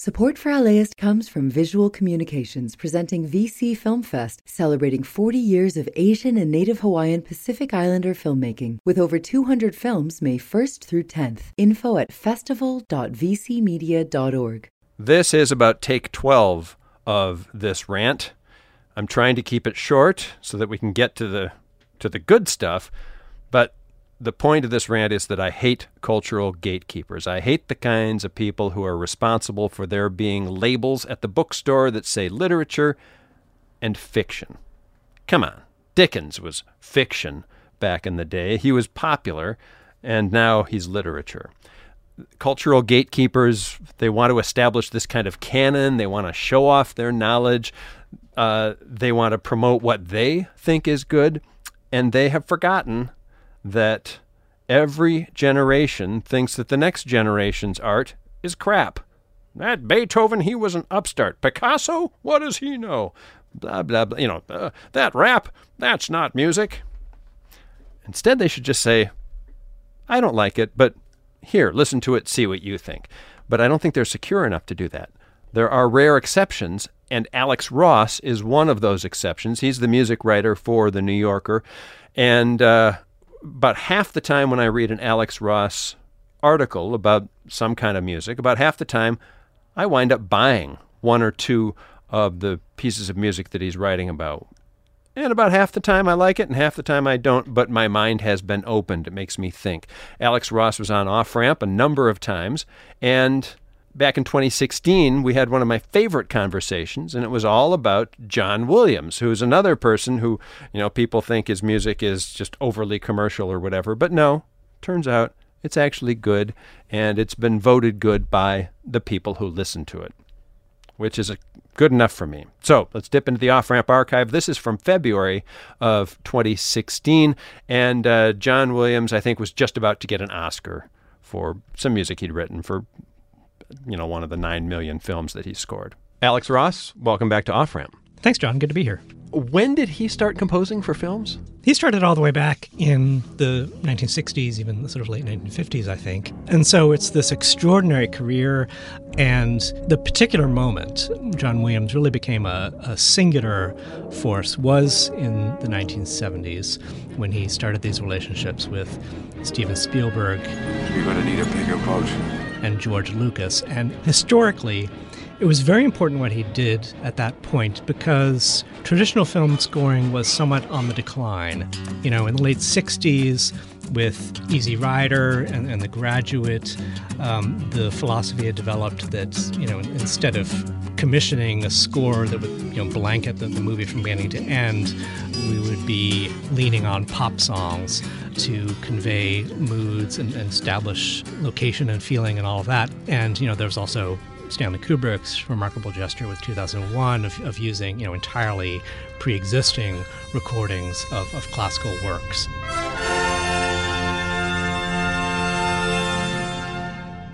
Support for LAist comes from Visual Communications presenting VC Film Fest, celebrating 40 years of Asian and Native Hawaiian Pacific Islander filmmaking, with over 200 films May 1st through 10th. Info at festival.vcmedia.org. This is about take 12 of this rant. I'm trying to keep it short so that we can get to the to the good stuff, but the point of this rant is that I hate cultural gatekeepers. I hate the kinds of people who are responsible for there being labels at the bookstore that say literature and fiction. Come on. Dickens was fiction back in the day. He was popular, and now he's literature. Cultural gatekeepers, they want to establish this kind of canon. They want to show off their knowledge. Uh, they want to promote what they think is good. And they have forgotten that every generation thinks that the next generation's art is crap. That Beethoven, he was an upstart. Picasso, what does he know? Blah, blah, blah. You know, uh, that rap, that's not music. Instead, they should just say, I don't like it, but here, listen to it, see what you think. But I don't think they're secure enough to do that. There are rare exceptions, and Alex Ross is one of those exceptions. He's the music writer for The New Yorker. And uh, about half the time when I read an Alex Ross article about some kind of music, about half the time I wind up buying one or two of the pieces of music that he's writing about. And about half the time I like it, and half the time I don't, but my mind has been opened. It makes me think. Alex Ross was on Off Ramp a number of times, and back in 2016, we had one of my favorite conversations, and it was all about John Williams, who's another person who, you know, people think his music is just overly commercial or whatever. But no, turns out it's actually good, and it's been voted good by the people who listen to it, which is a, good enough for me. So let's dip into the off ramp archive. This is from February of 2016, and uh, John Williams, I think, was just about to get an Oscar for some music he'd written for you know, one of the nine million films that he scored. Alex Ross, welcome back to Off Ramp. Thanks, John. Good to be here. When did he start composing for films? He started all the way back in the 1960s, even the sort of late 1950s, I think. And so it's this extraordinary career. And the particular moment John Williams really became a, a singular force was in the 1970s when he started these relationships with Steven Spielberg. You're going to need a bigger boat and George Lucas. And historically, it was very important what he did at that point because traditional film scoring was somewhat on the decline. You know, in the late 60s, with Easy Rider and, and The Graduate, um, the philosophy had developed that, you know, instead of commissioning a score that would, you know, blanket the, the movie from beginning to end, we would be leaning on pop songs to convey moods and, and establish location and feeling and all of that. And, you know, there's also Stanley Kubrick's remarkable gesture with 2001 of, of using, you know, entirely pre-existing recordings of, of classical works.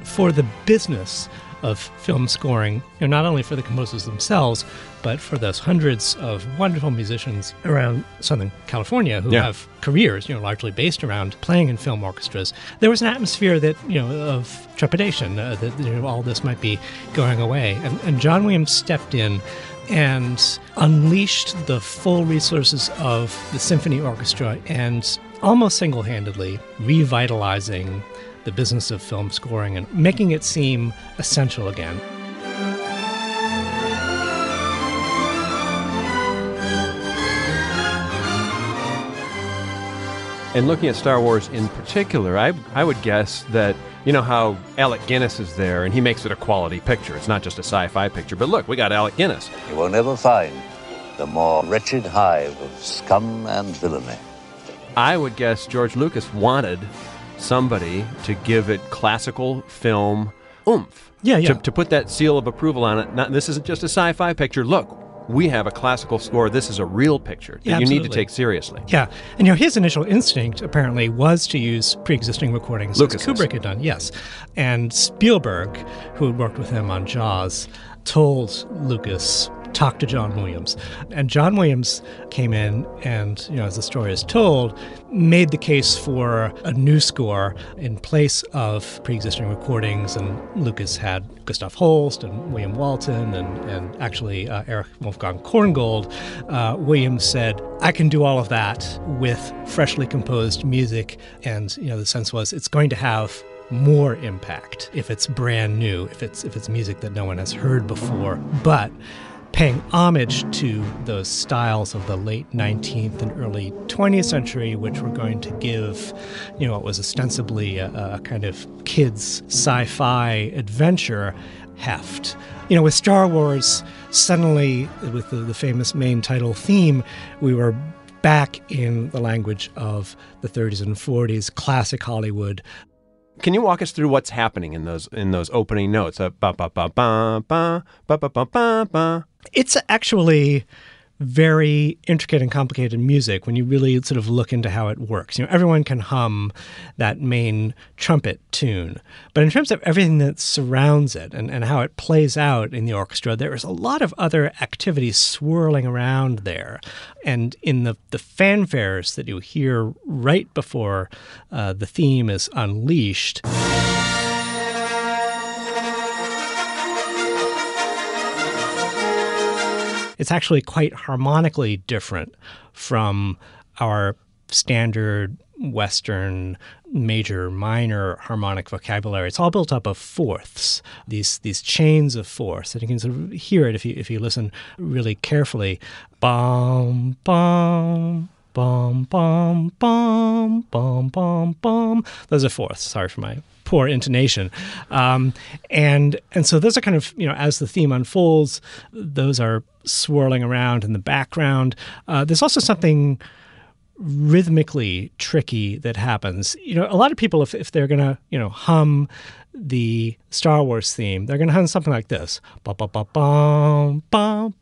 For the business of film scoring, you know, not only for the composers themselves, but for those hundreds of wonderful musicians around Southern California who yeah. have careers, you know, largely based around playing in film orchestras. There was an atmosphere that, you know, of trepidation uh, that you know, all this might be going away. And, and John Williams stepped in and unleashed the full resources of the symphony orchestra and almost single handedly revitalizing the business of film scoring and making it seem essential again. And looking at Star Wars in particular, I, I would guess that, you know, how Alec Guinness is there and he makes it a quality picture. It's not just a sci fi picture. But look, we got Alec Guinness. You will never find the more wretched hive of scum and villainy. I would guess George Lucas wanted somebody to give it classical film oomph. Yeah, yeah. To, to put that seal of approval on it. Not, this isn't just a sci-fi picture. Look, we have a classical score. This is a real picture that yeah, you need to take seriously. Yeah, and you know his initial instinct apparently was to use pre-existing recordings Lucas Kubrick had done. Yes, and Spielberg, who had worked with him on Jaws, told Lucas talk to John Williams. And John Williams came in and, you know, as the story is told, made the case for a new score in place of pre existing recordings. And Lucas had Gustav Holst and William Walton and, and actually uh, Erich Wolfgang Korngold. Uh, Williams said, I can do all of that with freshly composed music. And, you know, the sense was it's going to have more impact if it's brand new, if it's if it's music that no one has heard before. But paying homage to those styles of the late 19th and early 20th century, which were going to give, you know, what was ostensibly a, a kind of kids sci-fi adventure heft. You know, with Star Wars, suddenly with the, the famous main title theme, we were back in the language of the 30s and 40s, classic Hollywood, can you walk us through what's happening in those in those opening notes? Uh, ba, ba, ba, ba, ba, ba, ba, ba, ba, ba. It's actually very intricate and complicated music when you really sort of look into how it works. You know, everyone can hum that main trumpet tune, but in terms of everything that surrounds it and, and how it plays out in the orchestra, there is a lot of other activities swirling around there. And in the, the fanfares that you hear right before uh, the theme is unleashed. It's actually quite harmonically different from our standard Western major, minor harmonic vocabulary. It's all built up of fourths, these these chains of fourths, and you can sort of hear it if you if you listen really carefully. Bum bum bum bum bum bum bum bum. Those are fourths. Sorry for my poor intonation. Um, and and so those are kind of you know as the theme unfolds, those are swirling around in the background. Uh, there's also something rhythmically tricky that happens. You know, a lot of people if if they're gonna you know hum the Star Wars theme, they're going to hum something like this. Bum bum bum bum.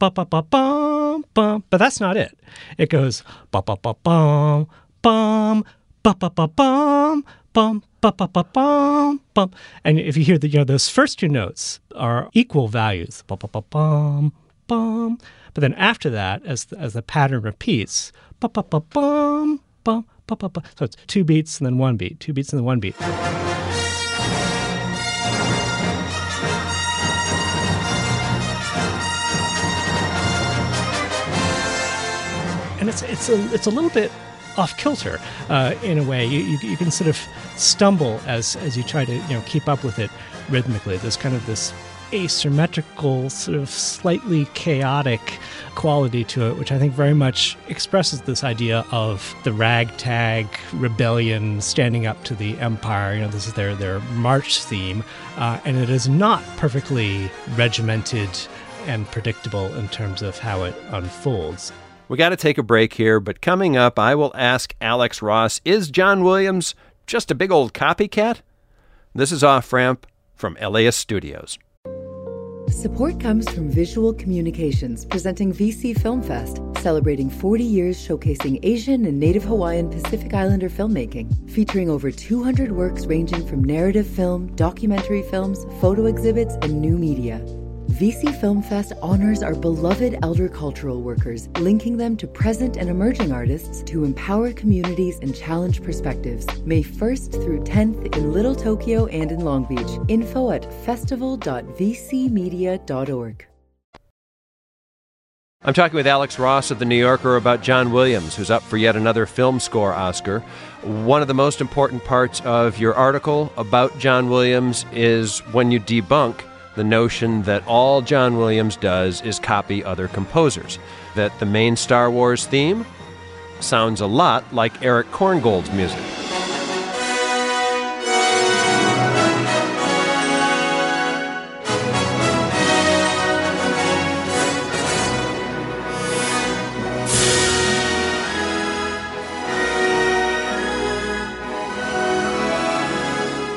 But that's not it. It goes ba ba ba bum bum ba ba bum bum ba ba bum bum. And if you hear the you know those first two notes are equal values. Ba ba ba bum bum. But then after that, as the, as the pattern repeats, ba ba ba bum bum ba ba ba. So it's two beats and then one beat, two beats and then one beat. and it's it's a it's a little bit off kilter uh, in a way. You, you, you can sort of stumble as as you try to you know keep up with it rhythmically. There's kind of this asymmetrical, sort of slightly chaotic quality to it, which I think very much expresses this idea of the ragtag rebellion standing up to the empire. You know, this is their their march theme, uh, and it is not perfectly regimented and predictable in terms of how it unfolds. We got to take a break here, but coming up, I will ask Alex Ross Is John Williams just a big old copycat? This is Off Ramp from LAist Studios. Support comes from Visual Communications, presenting VC Film Fest, celebrating 40 years showcasing Asian and Native Hawaiian Pacific Islander filmmaking, featuring over 200 works ranging from narrative film, documentary films, photo exhibits, and new media. VC Film Fest honors our beloved elder cultural workers, linking them to present and emerging artists to empower communities and challenge perspectives. May 1st through 10th in Little Tokyo and in Long Beach. Info at festival.vcmedia.org. I'm talking with Alex Ross of The New Yorker about John Williams, who's up for yet another film score Oscar. One of the most important parts of your article about John Williams is when you debunk the notion that all John Williams does is copy other composers, that the main Star Wars theme sounds a lot like Erich Korngold's music.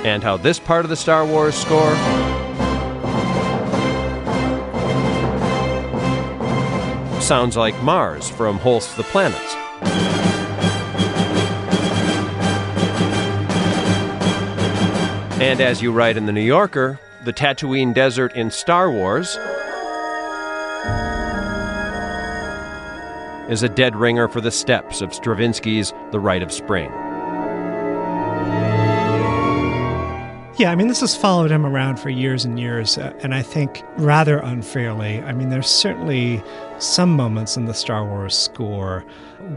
And how this part of the Star Wars score sounds like Mars from Holst the Planets. And as you write in The New Yorker, the Tatooine Desert in Star Wars is a dead ringer for the steps of Stravinsky's The Rite of Spring. Yeah, I mean, this has followed him around for years and years, uh, and I think rather unfairly. I mean, there's certainly some moments in the Star Wars score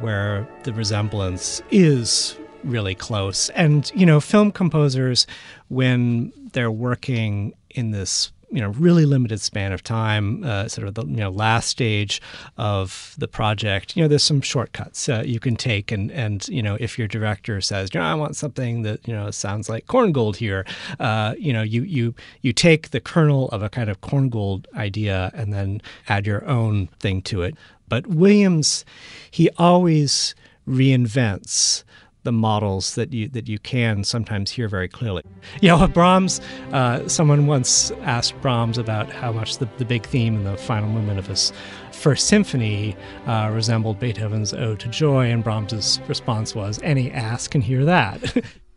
where the resemblance is really close. And, you know, film composers, when they're working in this you know really limited span of time, uh, sort of the you know last stage of the project. You know, there's some shortcuts uh, you can take, and and you know if your director says, you know, I want something that you know sounds like Korngold here, uh, you know, you you you take the kernel of a kind of Korngold idea and then add your own thing to it. But Williams, he always reinvents the models that you that you can sometimes hear very clearly. You know, Brahms. Uh, someone once asked Brahms about how much the, the big theme in the final movement of his first symphony uh, resembled Beethoven's Ode to Joy, and Brahms's response was, "Any ass can hear that."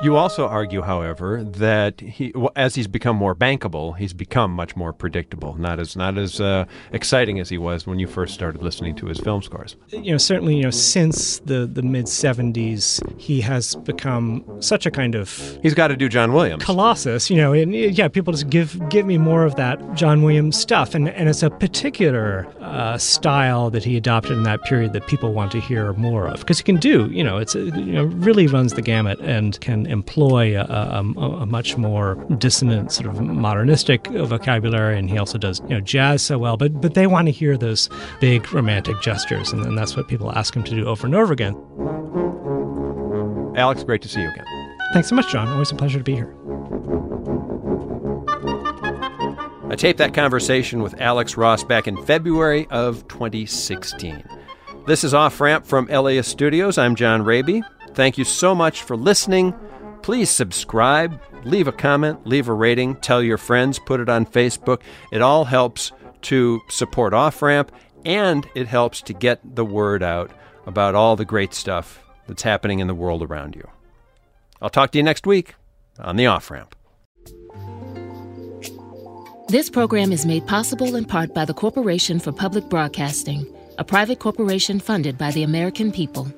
You also argue, however, that he, as he's become more bankable, he's become much more predictable, not as not as uh, exciting as he was when you first started listening to his film scores. You know, certainly, you know, since the the mid '70s, he has become such a kind of he's got to do John Williams colossus. You know, and yeah, people just give give me more of that John Williams stuff, and and it's a particular uh, style that he adopted in that period that people want to hear more of because he can do. You know, it's you know really runs the gamut and can employ a, a, a, much more dissonant sort of modernistic vocabulary, and he also does you know jazz so well. But but they want to hear those big romantic gestures, and, and that's what people ask him to do over and over again. Alex, great to see you again. Thanks so much, John. Always a pleasure to be here. I taped that conversation with Alex Ross back in February of 2016. This is Off Ramp from LAist Studios. I'm John Rabe. Thank you so much for listening. Please subscribe, leave a comment, leave a rating, tell your friends, put it on Facebook. It all helps to support Off Ramp and it helps to get the word out about all the great stuff that's happening in the world around you. I'll talk to you next week on the Off Ramp. This program is made possible in part by the Corporation for Public Broadcasting, a private corporation funded by the American people.